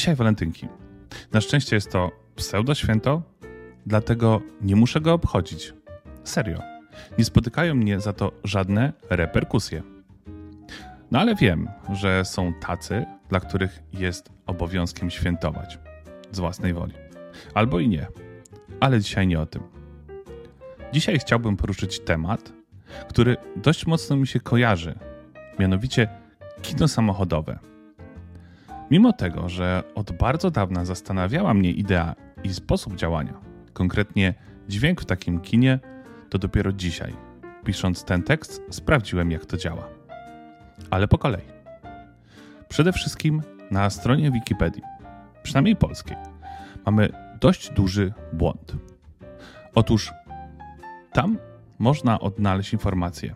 Dzisiaj walentynki. Na szczęście jest to pseudo święto, dlatego nie muszę go obchodzić. Serio. Nie spotykają mnie za to żadne reperkusje. No ale wiem, że są tacy, dla których jest obowiązkiem świętować z własnej woli. Albo i nie. Ale dzisiaj nie o tym. Dzisiaj chciałbym poruszyć temat, który dość mocno mi się kojarzy, mianowicie kino samochodowe. Mimo tego, że od bardzo dawna zastanawiała mnie idea i sposób działania, konkretnie dźwięk w takim kinie, to dopiero dzisiaj, pisząc ten tekst, sprawdziłem, jak to działa. Ale po kolei. Przede wszystkim na stronie Wikipedii, przynajmniej polskiej, mamy dość duży błąd. Otóż tam można odnaleźć informację,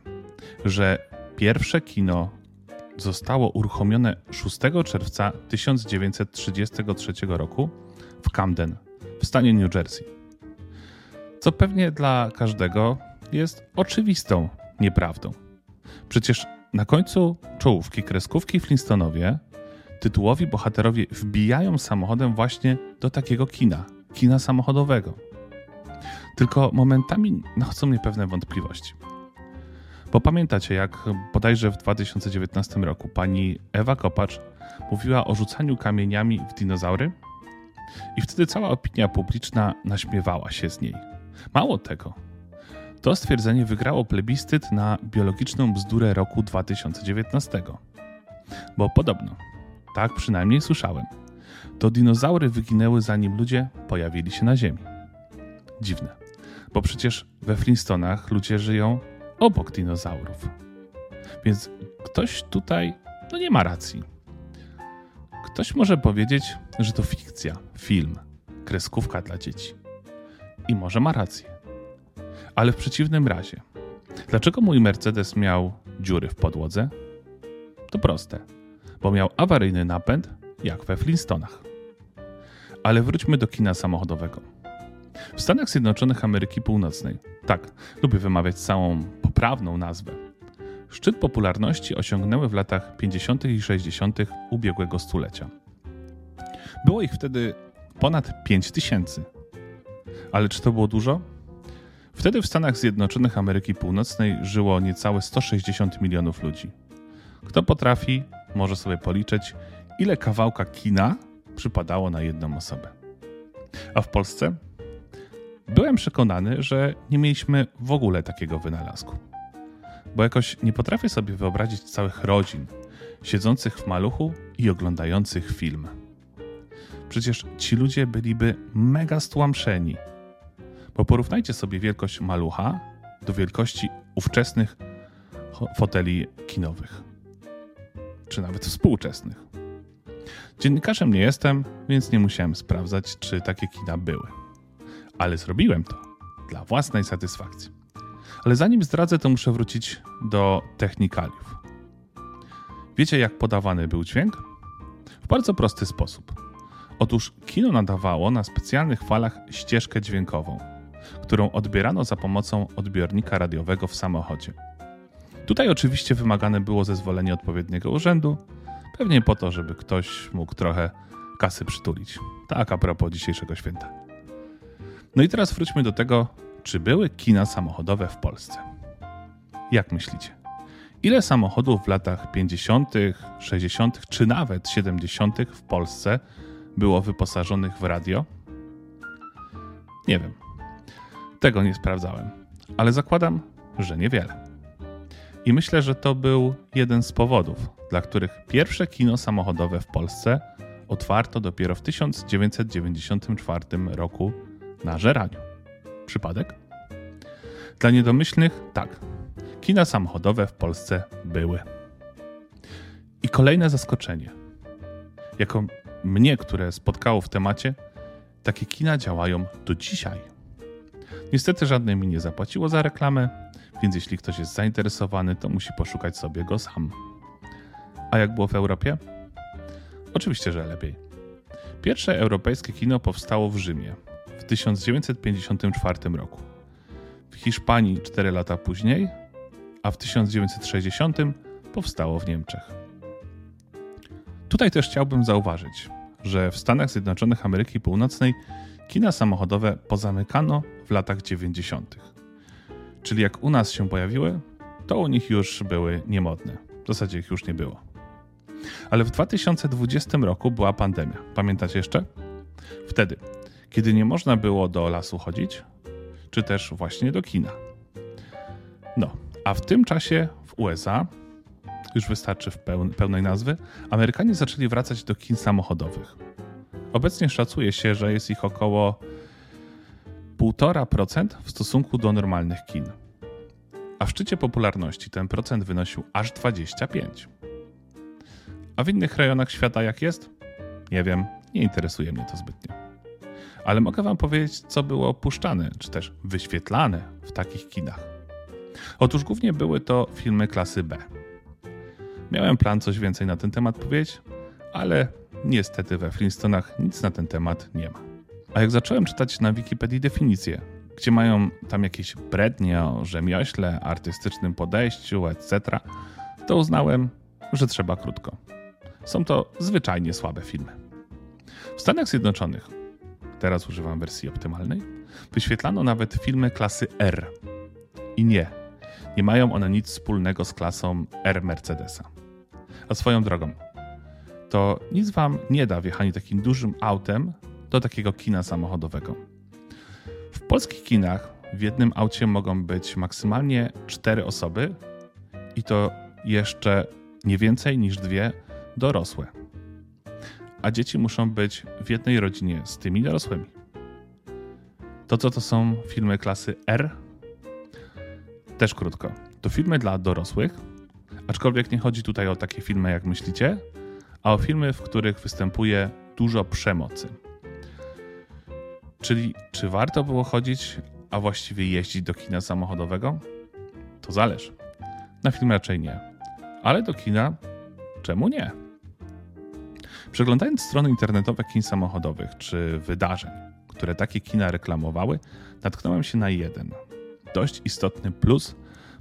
że pierwsze kino zostało uruchomione 6 czerwca 1933 roku w Camden w stanie New Jersey. Co pewnie dla każdego jest oczywistą nieprawdą. Przecież na końcu czołówki kreskówki Flintstonowie tytułowi bohaterowie wbijają samochodem właśnie do takiego kina, kina samochodowego. Tylko momentami nachodzą mnie pewne wątpliwości. Bo pamiętacie, jak bodajże w 2019 roku pani Ewa Kopacz mówiła o rzucaniu kamieniami w dinozaury? I wtedy cała opinia publiczna naśmiewała się z niej. Mało tego, to stwierdzenie wygrało plebiscyt na biologiczną bzdurę roku 2019. Bo podobno, tak przynajmniej słyszałem, to dinozaury wyginęły zanim ludzie pojawili się na Ziemi. Dziwne, bo przecież we Flintstonach ludzie żyją obok dinozaurów. Więc ktoś tutaj no nie ma racji. Ktoś może powiedzieć, że to fikcja, film, kreskówka dla dzieci. I może ma rację. Ale w przeciwnym razie, dlaczego mój Mercedes miał dziury w podłodze? To proste, bo miał awaryjny napęd, jak we Flintstonach. Ale wróćmy do kina samochodowego. W Stanach Zjednoczonych Ameryki Północnej, tak, lubię wymawiać całą poprawną nazwę, szczyt popularności osiągnęły w latach 50. i 60. ubiegłego stulecia. Było ich wtedy ponad 5 tysięcy. Ale czy to było dużo? Wtedy w Stanach Zjednoczonych Ameryki Północnej żyło niecałe 160 milionów ludzi. Kto potrafi, może sobie policzyć, ile kawałka kina przypadało na jedną osobę. A w Polsce? Byłem przekonany, że nie mieliśmy w ogóle takiego wynalazku. Bo jakoś nie potrafię sobie wyobrazić całych rodzin siedzących w maluchu i oglądających film. Przecież ci ludzie byliby mega stłamszeni. Bo porównajcie sobie wielkość malucha do wielkości ówczesnych foteli kinowych. Czy nawet współczesnych. Dziennikarzem nie jestem, więc nie musiałem sprawdzać, czy takie kina były. Ale zrobiłem to dla własnej satysfakcji. Ale zanim zdradzę, to muszę wrócić do technikaliów. Wiecie, jak podawany był dźwięk? W bardzo prosty sposób. Otóż kino nadawało na specjalnych falach ścieżkę dźwiękową, którą odbierano za pomocą odbiornika radiowego w samochodzie. Tutaj oczywiście wymagane było zezwolenie odpowiedniego urzędu, pewnie po to, żeby ktoś mógł trochę kasy przytulić. Tak a propos dzisiejszego święta. No i teraz wróćmy do tego, czy były kina samochodowe w Polsce. Jak myślicie? Ile samochodów w latach 50., 60., czy nawet 70. w Polsce było wyposażonych w radio? Nie wiem. Tego nie sprawdzałem, ale zakładam, że niewiele. I myślę, że to był jeden z powodów, dla których pierwsze kino samochodowe w Polsce otwarto dopiero w 1994 roku na Żeraniu. Przypadek? Dla niedomyślnych tak. Kina samochodowe w Polsce były. I kolejne zaskoczenie. Jako mnie, które spotkało w temacie, takie kina działają do dzisiaj. Niestety żadne mi nie zapłaciło za reklamę, więc jeśli ktoś jest zainteresowany, to musi poszukać sobie go sam. A jak było w Europie? Oczywiście, że lepiej. Pierwsze europejskie kino powstało w Rzymie w 1954 roku. W Hiszpanii 4 lata później, a w 1960 powstało w Niemczech. Tutaj też chciałbym zauważyć, że w Stanach Zjednoczonych Ameryki Północnej kina samochodowe pozamykano w latach 90. Czyli jak u nas się pojawiły, to u nich już były niemodne. W zasadzie ich już nie było. Ale w 2020 roku była pandemia. Pamiętacie jeszcze? Wtedy, kiedy nie można było do lasu chodzić, czy też właśnie do kina. No, a w tym czasie w USA, już wystarczy w pełnej nazwy, Amerykanie zaczęli wracać do kin samochodowych. Obecnie szacuje się, że jest ich około 1,5% w stosunku do normalnych kin. A w szczycie popularności ten procent wynosił aż 25%. A w innych rejonach świata jak jest? Nie wiem, nie interesuje mnie to zbytnio. Ale mogę Wam powiedzieć, co było opuszczane, czy też wyświetlane w takich kinach. Otóż głównie były to filmy klasy B. Miałem plan coś więcej na ten temat powiedzieć, ale niestety we Flintstonach nic na ten temat nie ma. A jak zacząłem czytać na Wikipedii definicję, gdzie mają tam jakieś brednie o rzemiośle, artystycznym podejściu, etc., to uznałem, że trzeba krótko. Są to zwyczajnie słabe filmy. W Stanach Zjednoczonych, teraz używam wersji optymalnej, wyświetlano nawet filmy klasy R. I nie, nie mają one nic wspólnego z klasą R Mercedesa. A swoją drogą, to nic wam nie da wjechanie takim dużym autem do takiego kina samochodowego. W polskich kinach w jednym aucie mogą być maksymalnie cztery osoby i to jeszcze nie więcej niż dwie dorosłe. A dzieci muszą być w jednej rodzinie z tymi dorosłymi. To co to są filmy klasy R? Też krótko. To filmy dla dorosłych, aczkolwiek nie chodzi tutaj o takie filmy jak myślicie, a o filmy, w których występuje dużo przemocy. Czyli czy warto było chodzić, a właściwie jeździć do kina samochodowego? To zależy. Na film raczej nie. Ale do kina czemu nie? Przeglądając strony internetowe kin samochodowych czy wydarzeń, które takie kina reklamowały, natknąłem się na jeden dość istotny plus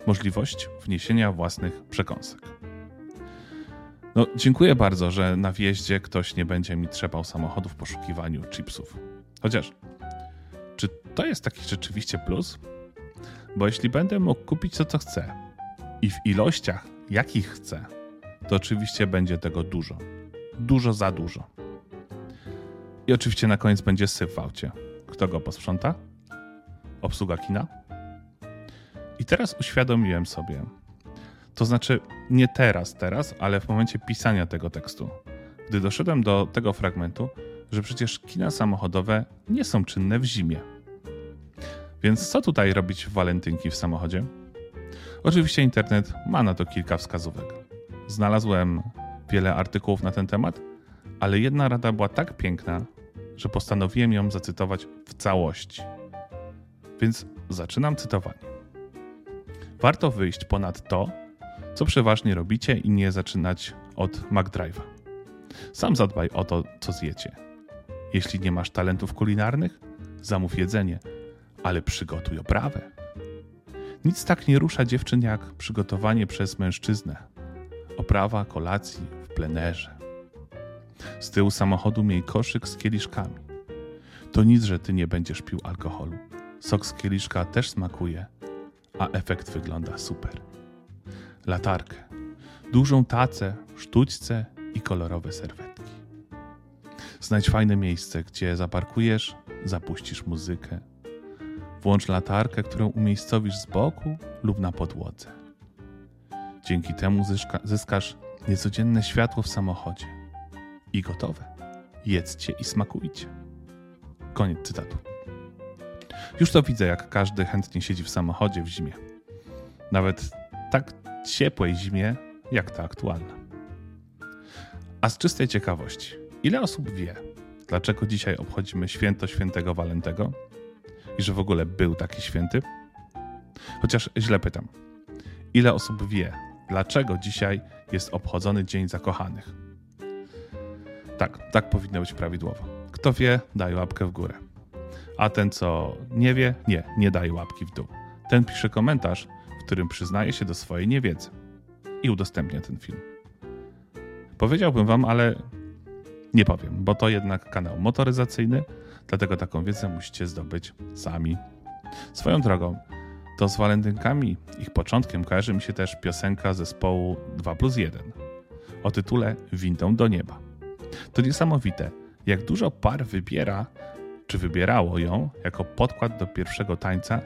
możliwość wniesienia własnych przekąsek. No, dziękuję bardzo, że na wjeździe ktoś nie będzie mi trzepał samochodu w poszukiwaniu chipsów. Chociaż, czy to jest taki rzeczywiście plus? Bo jeśli będę mógł kupić to, co chcę i w ilościach, jakich chcę, to oczywiście będzie tego dużo. Dużo za dużo. I oczywiście na koniec będzie syf w aucie. Kto go posprząta? Obsługa kina? I teraz uświadomiłem sobie, to znaczy nie teraz, teraz, ale w momencie pisania tego tekstu, gdy doszedłem do tego fragmentu, że przecież kina samochodowe nie są czynne w zimie. Więc co tutaj robić w walentynki w samochodzie? Oczywiście internet ma na to kilka wskazówek. Znalazłem wiele artykułów na ten temat, ale jedna rada była tak piękna, że postanowiłem ją zacytować w całości. Więc zaczynam cytowanie. Warto wyjść ponad to, co przeważnie robicie i nie zaczynać od McDrive'a. Sam zadbaj o to, co zjecie. Jeśli nie masz talentów kulinarnych, zamów jedzenie, ale przygotuj oprawę. Nic tak nie rusza dziewczyn jak przygotowanie przez mężczyznę. Oprawa kolacji w plenerze. Z tyłu samochodu miej koszyk z kieliszkami. To nic, że ty nie będziesz pił alkoholu. Sok z kieliszka też smakuje, a efekt wygląda super. Latarkę, dużą tacę, sztućce i kolorowe serwetki. Znajdź fajne miejsce, gdzie zaparkujesz, zapuścisz muzykę. Włącz latarkę, którą umiejscowisz z boku lub na podłodze. Dzięki temu zyska, zyskasz niecodzienne światło w samochodzie. I gotowe. Jedzcie i smakujcie. Koniec cytatu. Już to widzę, jak każdy chętnie siedzi w samochodzie w zimie. Nawet tak ciepłej zimie, jak ta aktualna. A z czystej ciekawości, ile osób wie, dlaczego dzisiaj obchodzimy święto świętego Walentego i że w ogóle był taki święty? Chociaż źle pytam. Ile osób wie, dlaczego dzisiaj jest obchodzony Dzień Zakochanych? Tak, tak powinno być prawidłowo. Kto wie, daj łapkę w górę a ten, co nie wie, nie, nie daje łapki w dół. Ten pisze komentarz, w którym przyznaje się do swojej niewiedzy i udostępnia ten film. Powiedziałbym wam, ale Nie powiem, bo to jednak kanał motoryzacyjny, dlatego taką wiedzę musicie zdobyć sami. Swoją drogą, to z walentynkami, ich początkiem kojarzy mi się też piosenka zespołu 2 plus 1 o tytule Windą do nieba. To niesamowite, jak dużo par wybiera, czy wybierało ją jako podkład do pierwszego tańca,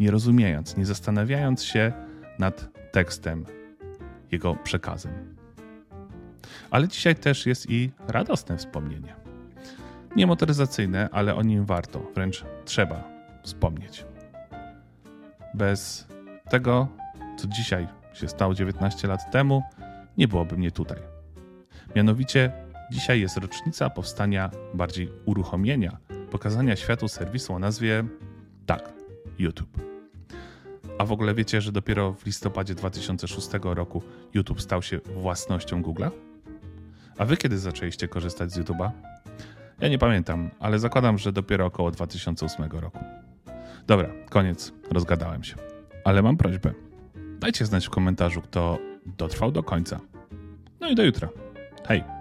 nie rozumiejąc, nie zastanawiając się nad tekstem, jego przekazem. Ale dzisiaj też jest i radosne wspomnienie. Nie motoryzacyjne, ale o nim warto, wręcz trzeba wspomnieć. Bez tego, co dzisiaj się stało 19 lat temu, nie byłoby mnie tutaj. Mianowicie dzisiaj jest rocznica powstania, bardziej uruchomienia, pokazania światu serwisu o nazwie tak, YouTube. A w ogóle wiecie, że dopiero w listopadzie 2006 roku YouTube stał się własnością Google'a? A wy kiedy zaczęliście korzystać z YouTube'a? Ja nie pamiętam, ale zakładam, że dopiero około 2008 roku. Dobra, koniec, rozgadałem się. Ale mam prośbę. Dajcie znać w komentarzu, kto dotrwał do końca. No i do jutra. Hej!